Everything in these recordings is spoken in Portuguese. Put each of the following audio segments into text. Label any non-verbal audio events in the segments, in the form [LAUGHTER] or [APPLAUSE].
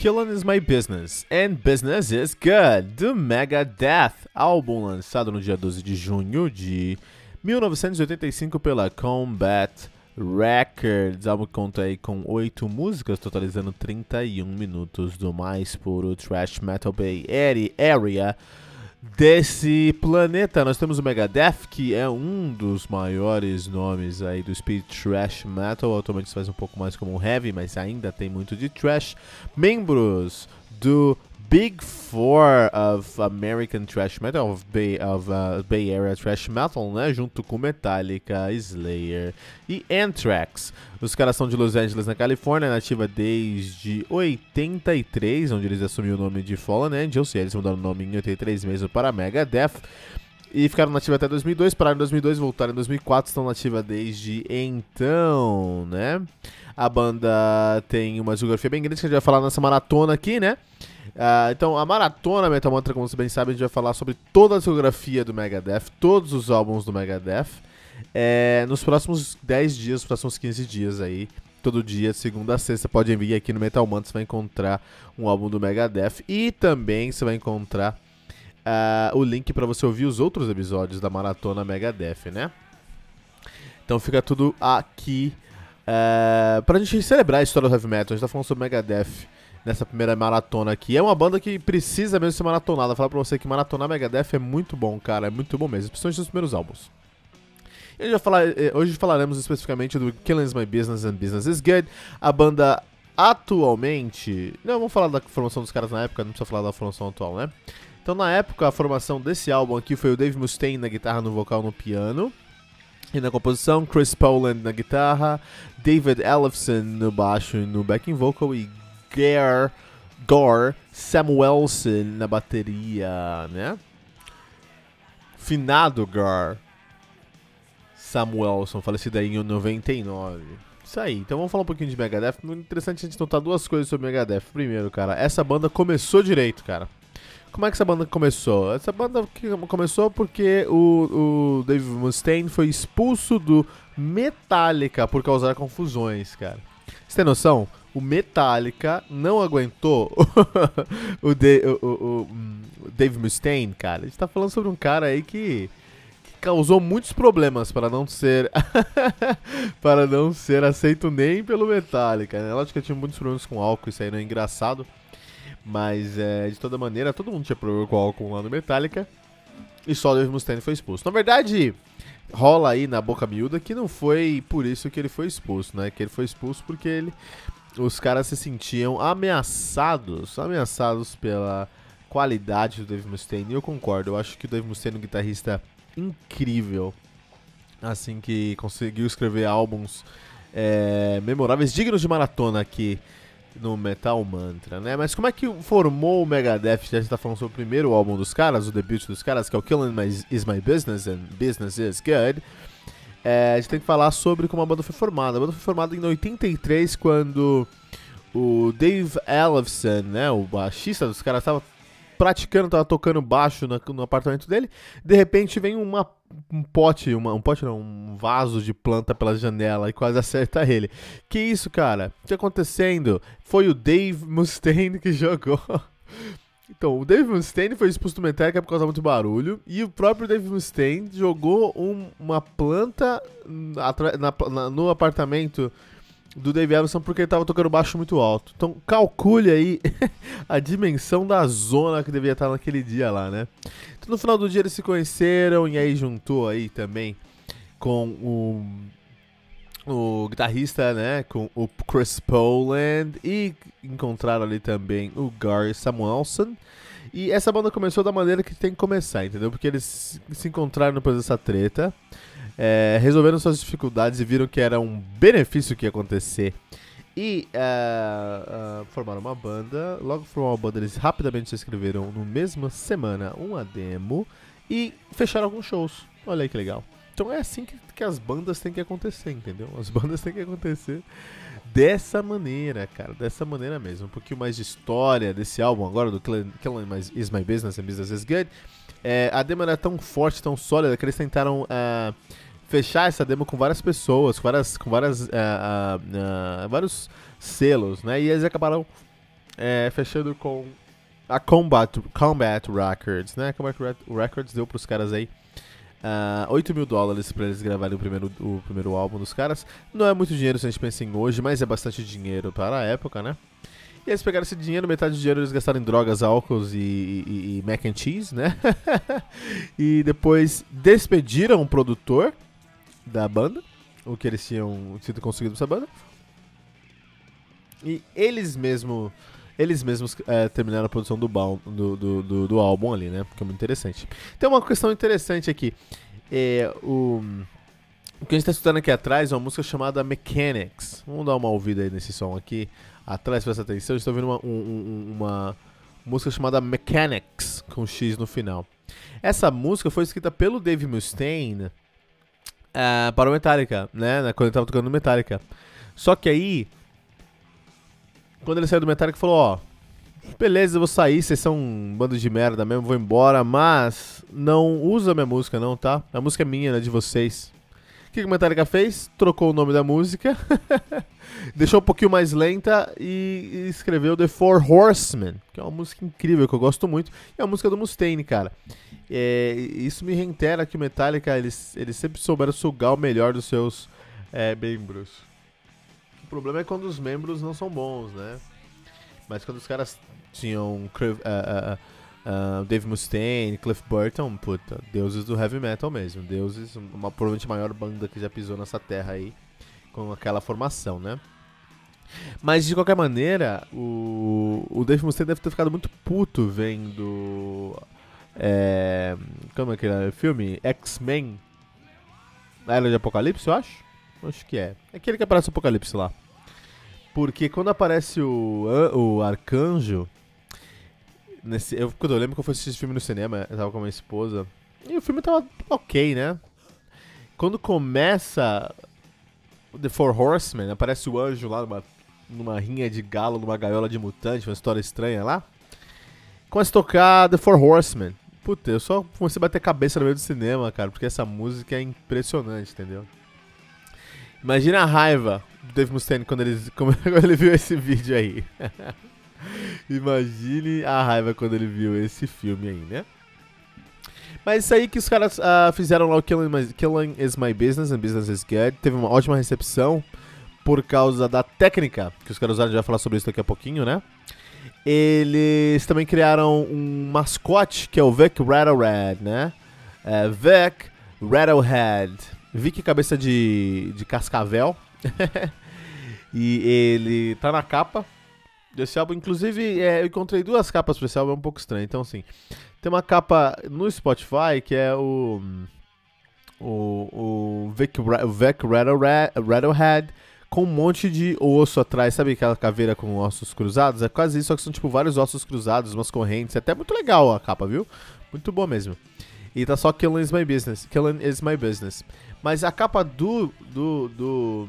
Killing is My Business and Business is Good, do Megadeth, álbum lançado no dia 12 de junho de 1985 pela Combat Records. Álbum que conta aí com 8 músicas, totalizando 31 minutos do mais puro Thrash Metal Bay Area desse planeta. Nós temos o Megadeth, que é um dos maiores nomes aí do speed thrash metal. Atualmente se faz um pouco mais como um heavy, mas ainda tem muito de thrash. Membros do Big Four of American Thrash Metal, of Bay, of, uh, Bay Area Thrash Metal, né? Junto com Metallica, Slayer e Anthrax. Os caras são de Los Angeles, na Califórnia, nativa desde 83, onde eles assumiram o nome de Fallen Angels, e eles mudaram o nome em 83 mesmo para Megadeth. E ficaram nativa até 2002, pararam em 2002, voltaram em 2004, estão nativa desde então, né? A banda tem uma geografia bem grande que a gente vai falar nessa maratona aqui, né? Uh, então, a maratona Metal Mantra, como vocês bem sabem, a gente vai falar sobre toda a discografia do Megadeth, todos os álbuns do Megadeth, é, nos próximos 10 dias, nos próximos 15 dias aí. Todo dia, segunda a sexta, pode vir aqui no Metal Mantra, você vai encontrar um álbum do Megadeth e também você vai encontrar uh, o link para você ouvir os outros episódios da maratona Megadeth, né? Então fica tudo aqui uh, pra gente celebrar a história do heavy metal. A gente tá falando sobre Megadeth nessa primeira maratona aqui. É uma banda que precisa mesmo ser maratonada. Falar pra você que maratonar Megadeth é muito bom, cara. É muito bom mesmo, principalmente nos primeiros álbuns. E falar, eh, hoje falaremos especificamente do Killing My Business and Business is Good. A banda atualmente. Não, vamos falar da formação dos caras na época, não precisa falar da formação atual, né? Então, na época, a formação desse álbum aqui foi o Dave Mustaine na guitarra, no vocal, no piano. E na composição, Chris Poland na guitarra, David Ellefson no baixo e no backing vocal e Gare, Gore Samuelson na bateria, né? Finado Gar Samuelson, falecido aí em 99. Isso aí, então vamos falar um pouquinho de Megadeth. Muito interessante a gente notar duas coisas sobre Megadeth. Primeiro, cara, essa banda começou direito, cara. Como é que essa banda começou? Essa banda começou porque o, o Dave Mustaine foi expulso do Metallica por causar confusões, cara. Você tem noção? o Metallica não aguentou [LAUGHS] o, de, o, o, o, Dave Mustaine, cara. A gente tá falando sobre um cara aí que, que causou muitos problemas para não ser [LAUGHS] para não ser aceito nem pelo Metallica. Né? Lógico que tinha muitos problemas com álcool, isso aí não é engraçado. Mas é, de toda maneira, todo mundo tinha problema com álcool lá no Metallica. E só o Dave Mustaine foi expulso. Na verdade, rola aí na boca miúda que não foi por isso que ele foi expulso, né? Que ele foi expulso porque ele os caras se sentiam ameaçados, ameaçados pela qualidade do Dave Mustaine. E eu concordo, eu acho que o Dave Mustaine é um guitarrista incrível, assim que conseguiu escrever álbuns é, memoráveis, dignos de maratona aqui no Metal Mantra, né? Mas como é que formou o Megadeth? Já está falando sobre o primeiro álbum dos caras, o debut dos caras, que é o Killing My, Is My Business and Business Is Good é, a gente tem que falar sobre como a banda foi formada. A banda foi formada em 83, quando o Dave Ellefson, né, o baixista dos caras, estava praticando, estava tocando baixo no, no, apartamento dele. De repente vem uma, um pote, uma, um pote não, um vaso de planta pela janela e quase acerta ele. Que isso, cara? O que tá acontecendo? Foi o Dave Mustaine que [LAUGHS] jogou então, o Dave Mustaine foi expulso do Metallica por causa de muito barulho. E o próprio Dave Mustaine jogou um, uma planta na, na, no apartamento do Dave Ellison porque ele estava tocando baixo muito alto. Então, calcule aí [LAUGHS] a dimensão da zona que devia estar naquele dia lá, né? Então, no final do dia eles se conheceram e aí juntou aí também com o o guitarrista, né, com o Chris Poland e encontraram ali também o Gary Samuelson. E essa banda começou da maneira que tem que começar, entendeu? Porque eles se encontraram depois dessa treta, é, resolveram suas dificuldades e viram que era um benefício que ia acontecer. E uh, uh, formaram uma banda. Logo formaram uma banda, eles rapidamente se inscreveram no mesma semana uma demo e fecharam alguns shows. Olha aí que legal. Então é assim que, que as bandas têm que acontecer, entendeu? As [LAUGHS] bandas têm que acontecer dessa maneira, cara, dessa maneira mesmo. Um pouquinho mais de história desse álbum agora, do Killing Is My Business and Business Is Good. É, a demo era tão forte, tão sólida, que eles tentaram uh, fechar essa demo com várias pessoas, com várias, com várias, uh, uh, vários selos, né? E eles acabaram é, fechando com a Combat, Combat Records, né? Combat Records deu pros caras aí Uh, ah, 8 mil dólares para eles gravarem o primeiro, o primeiro álbum dos caras. Não é muito dinheiro se a gente pensa em hoje, mas é bastante dinheiro para a época, né? E eles pegaram esse dinheiro, metade do dinheiro eles gastaram em drogas, álcools e, e, e mac and cheese, né? [LAUGHS] e depois despediram o produtor da banda, o que eles tinham sido conseguido essa banda. E eles mesmo eles mesmos é, terminaram a produção do, do, do, do, álbum ali, né? Que é muito interessante. Tem uma questão interessante aqui. É, o, o que a gente está escutando aqui atrás é uma música chamada Mechanics. Vamos dar uma ouvida aí nesse som aqui. Atrás, presta atenção. Estou ouvindo uma, um, uma música chamada Mechanics, com X no final. Essa música foi escrita pelo Dave Mustaine uh, para o Metallica, né? Quando ele estava tocando no Metallica. Só que aí quando ele saiu do Metallica, falou: Ó, beleza, eu vou sair, vocês são um bando de merda mesmo, vou embora, mas não usa minha música, não, tá? A música é minha, né? De vocês. O que, o Metallica fez? Trocou o nome da música, [LAUGHS] deixou um pouquinho mais lenta e escreveu The Four Horsemen, que é uma música incrível que eu gosto muito. E é a música do Mustaine, cara. É, isso me reitera que o Metallica, eles, eles sempre souberam sugar o melhor dos seus é, membros problema é quando os membros não são bons, né? Mas quando os caras tinham uh, uh, uh, Dave Mustaine, Cliff Burton, puta, deuses do heavy metal mesmo. Deuses, uma provavelmente maior banda que já pisou nessa terra aí com aquela formação, né? Mas de qualquer maneira, o, o Dave Mustaine deve ter ficado muito puto vendo. É, como é que era o filme? X-Men. A Era de Apocalipse, eu acho? Acho que é. É aquele que aparece o Apocalipse lá. Porque quando aparece o, o Arcanjo. Nesse, eu, quando eu lembro que eu fui assistir esse filme no cinema, eu tava com a minha esposa. E o filme tava ok, né? Quando começa The Four Horsemen, aparece o anjo lá numa, numa rinha de galo, numa gaiola de mutante, uma história estranha lá. Começa a tocar The Four Horsemen. Puta, eu só comecei a bater cabeça no meio do cinema, cara, porque essa música é impressionante, entendeu? Imagina a raiva do Dave Mustaine quando ele, [LAUGHS] quando ele viu esse vídeo aí. [LAUGHS] Imagine a raiva quando ele viu esse filme aí, né? Mas isso aí que os caras uh, fizeram lá o Killing, Killing is My Business and Business is Good. Teve uma ótima recepção por causa da técnica que os caras usaram. A gente vai falar sobre isso daqui a pouquinho, né? Eles também criaram um mascote que é o Vic Rattlehead, né? É, Vic Rattlehead. Vic cabeça de, de cascavel. [LAUGHS] e ele tá na capa desse álbum. Inclusive, é, eu encontrei duas capas pra esse álbum, é um pouco estranho. Então, assim, tem uma capa no Spotify que é o. O, o Vic, Vic Rattlehead com um monte de osso atrás, sabe aquela caveira com ossos cruzados? É quase isso, só que são tipo vários ossos cruzados, umas correntes. É até muito legal a capa, viu? Muito boa mesmo. E tá só Killing is my business. Killing is my business. Mas a capa do, do, do,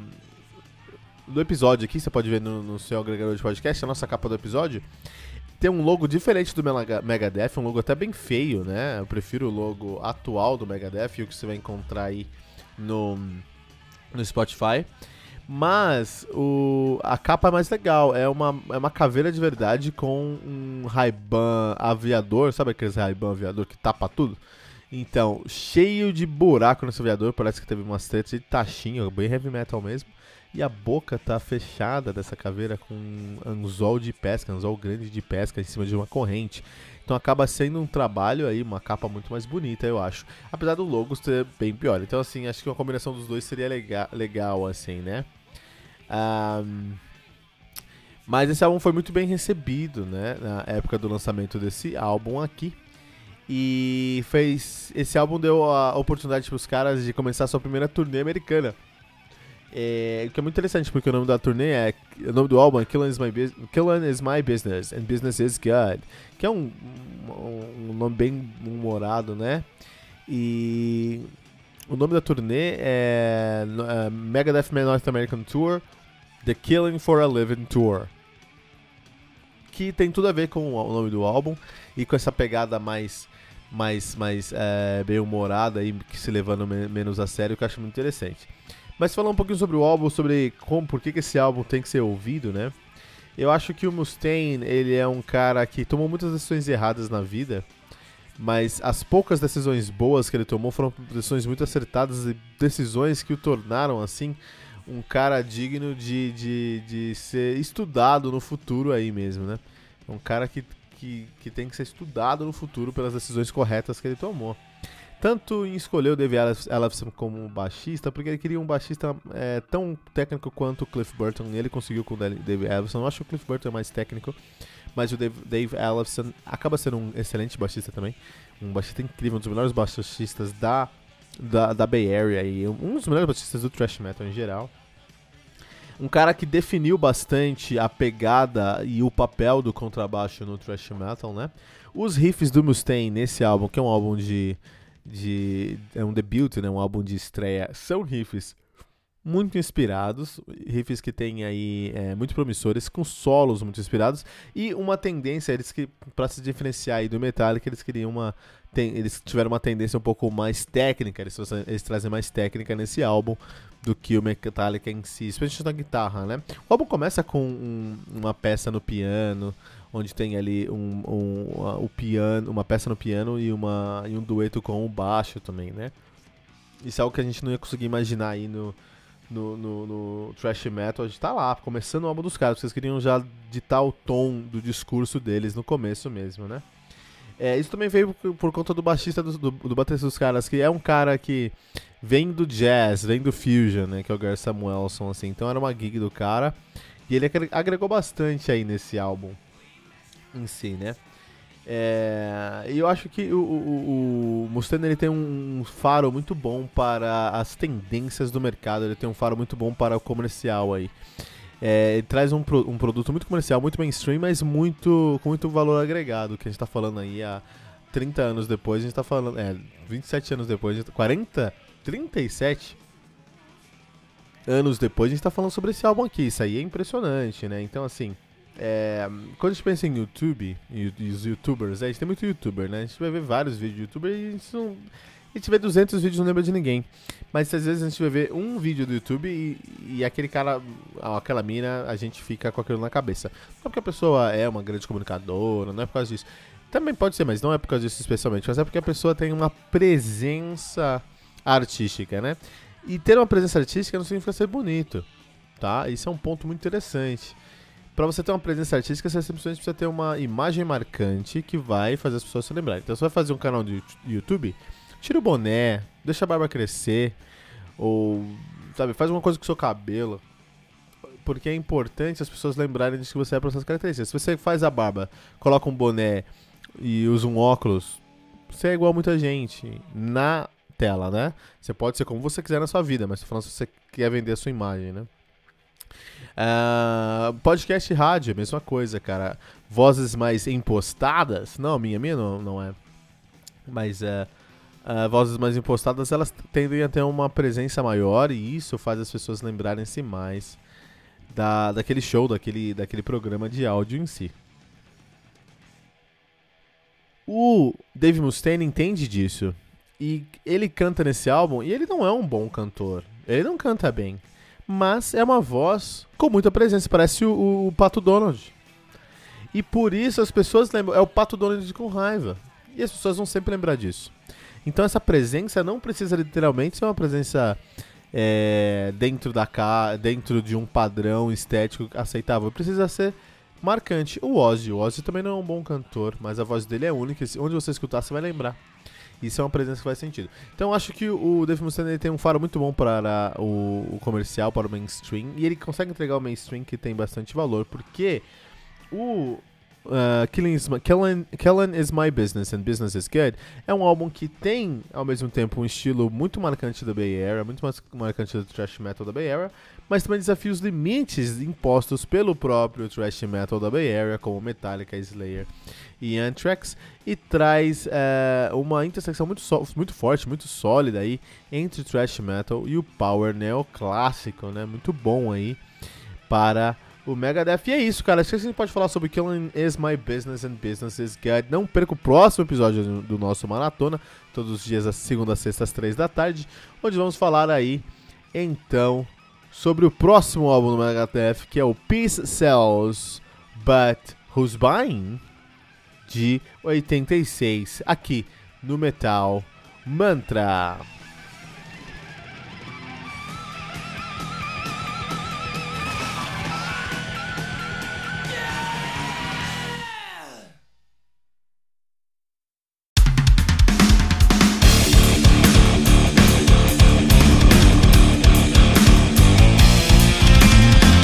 do episódio aqui, você pode ver no, no seu agregador de podcast, a nossa capa do episódio, tem um logo diferente do Megadeth, um logo até bem feio, né? Eu prefiro o logo atual do Megadeth, o que você vai encontrar aí no, no Spotify. Mas o, a capa é mais legal, é uma, é uma caveira de verdade com um Ray-Ban aviador, sabe aqueles Ray-Ban aviador que tapa tudo? Então, cheio de buraco nesse aviador, parece que teve umas tretas de taxinha, bem heavy metal mesmo. E a boca tá fechada dessa caveira com um anzol de pesca, anzol grande de pesca em cima de uma corrente. Então acaba sendo um trabalho aí, uma capa muito mais bonita, eu acho. Apesar do logo ser bem pior. Então, assim, acho que uma combinação dos dois seria legal, legal assim, né? Um, mas esse álbum foi muito bem recebido, né? Na época do lançamento desse álbum aqui. E fez. Esse álbum deu a oportunidade para os caras de começar a sua primeira turnê americana. É, que é muito interessante, porque o nome da turnê é. O nome do álbum é Killing is My, Killing is My Business and Business is God. Que é um, um, nome bem humorado, né? E. O nome da turnê é uh, Megadeth North American Tour The Killing for a Living Tour. Que tem tudo a ver com o nome do álbum e com essa pegada mais mais, mais é, bem humorada e que se levando me menos a sério, que eu acho muito interessante. Mas falar um pouquinho sobre o álbum, sobre como, por que, que esse álbum tem que ser ouvido, né? Eu acho que o Mustaine, ele é um cara que tomou muitas decisões erradas na vida, mas as poucas decisões boas que ele tomou foram decisões muito acertadas e decisões que o tornaram, assim, um cara digno de, de, de ser estudado no futuro aí mesmo, né? Um cara que, que, que tem que ser estudado no futuro pelas decisões corretas que ele tomou. Tanto em escolher o Dave Ellefson como baixista, porque ele queria um baixista é, tão técnico quanto o Cliff Burton, e ele conseguiu com o Dave Ellefson. Eu acho que o Cliff Burton é mais técnico, mas o Dave, Dave Ellefson acaba sendo um excelente baixista também. Um baixista incrível, um dos melhores baixistas da, da, da Bay Area e um dos melhores baixistas do thrash metal em geral. Um cara que definiu bastante a pegada e o papel do contrabaixo no thrash metal, né? Os riffs do Mustaine nesse álbum, que é um álbum de de é um debut, né, um álbum de estreia, são riffs muito inspirados, riffs que tem aí é, muito promissores, com solos muito inspirados e uma tendência eles que para se diferenciar aí do Metallica eles queriam uma tem, eles tiveram uma tendência um pouco mais técnica, eles, eles trazem mais técnica nesse álbum do que o Metallica em si, especialmente na guitarra, né? O álbum começa com um, uma peça no piano, onde tem ali um, um, o piano, uma peça no piano e, uma, e um dueto com o baixo também, né? Isso é algo que a gente não ia conseguir imaginar aí no, no, no, no thrash metal. A gente tá lá, começando o álbum dos caras, vocês queriam já ditar o tom do discurso deles no começo mesmo, né? É, isso também veio por, por conta do baixista do, do, do baterista dos caras, que é um cara que vem do jazz, vem do fusion, né? Que é o Gary Samuelson, assim. Então era uma gig do cara. E ele agregou bastante aí nesse álbum em si, né? É, eu acho que o, o, o Mustaine ele tem um faro muito bom para as tendências do mercado, ele tem um faro muito bom para o comercial aí. É, ele traz um, um produto muito comercial, muito mainstream, mas muito com muito valor agregado, que a gente está falando aí há 30 anos depois, a gente está falando, é, 27 anos depois, 40, 37 anos depois, a gente está falando sobre esse álbum aqui, isso aí é impressionante, né? Então, assim, é, quando a gente pensa em YouTube e, e os youtubers, é, a gente tem muito youtuber, né? A gente vai ver vários vídeos de youtuber e a gente, não, a gente vê 200 vídeos não lembra de ninguém. Mas às vezes a gente vai ver um vídeo do YouTube e, e aquele cara, aquela mina, a gente fica com aquilo na cabeça. Não é porque a pessoa é uma grande comunicadora, não é por causa disso. Também pode ser, mas não é por causa disso especialmente. Mas é porque a pessoa tem uma presença artística, né? E ter uma presença artística não significa ser bonito, tá? Isso é um ponto muito interessante para você ter uma presença artística, você simplesmente precisa ter uma imagem marcante que vai fazer as pessoas se lembrarem. Então, você vai fazer um canal de YouTube, tira o boné, deixa a barba crescer, ou, sabe, faz uma coisa com o seu cabelo. Porque é importante as pessoas lembrarem de que você é para essas características. Se você faz a barba, coloca um boné e usa um óculos, você é igual a muita gente na tela, né? Você pode ser como você quiser na sua vida, mas falando se você quer vender a sua imagem, né? Uh, podcast rádio, mesma coisa, cara. Vozes mais impostadas. Não, minha, minha não, não é. Mas é. Uh, vozes mais impostadas elas tendem a ter uma presença maior e isso faz as pessoas lembrarem-se mais da, daquele show, daquele, daquele programa de áudio em si. O Dave Mustaine entende disso e ele canta nesse álbum e ele não é um bom cantor. Ele não canta bem mas é uma voz com muita presença, parece o, o Pato Donald. E por isso as pessoas lembram, é o Pato Donald com raiva. E as pessoas vão sempre lembrar disso. Então essa presença não precisa literalmente ser uma presença é, dentro da ca... dentro de um padrão estético aceitável. Precisa ser marcante. O Ozzy, o Ozzy também não é um bom cantor, mas a voz dele é única. Onde você escutar, você vai lembrar. Isso é uma presença que faz sentido. Então acho que o Dave Mustaine tem um faro muito bom para o, o, comercial, para o mainstream, e ele consegue entregar o mainstream que tem bastante valor, porque o uh, Killing, is my, Killing, Killing is My Business and Business is Good é um álbum que tem, ao mesmo tempo, um estilo muito marcante da Bay Area, muito mais marcante do thrash metal da Bay Area, mas também desafia os limites impostos pelo próprio thrash metal da Bay Area, como Metallica, Slayer e Anthrax, e traz uh, uma intersecção muito, so muito forte, muito sólida aí entre o thrash metal e o power neoclássico, né? Muito bom aí para o Megadeth. E é isso, cara. Acho que a gente pode falar sobre Killing is My Business and Business is Good. Não perca o próximo episódio do nosso Maratona, todos os dias, às segunda, sexta, às três da tarde, onde vamos falar aí, então, sobre o próximo álbum do Megadeth, que é o Peace Sells, But Who's Buying? De 86, aqui no Metal Mantra.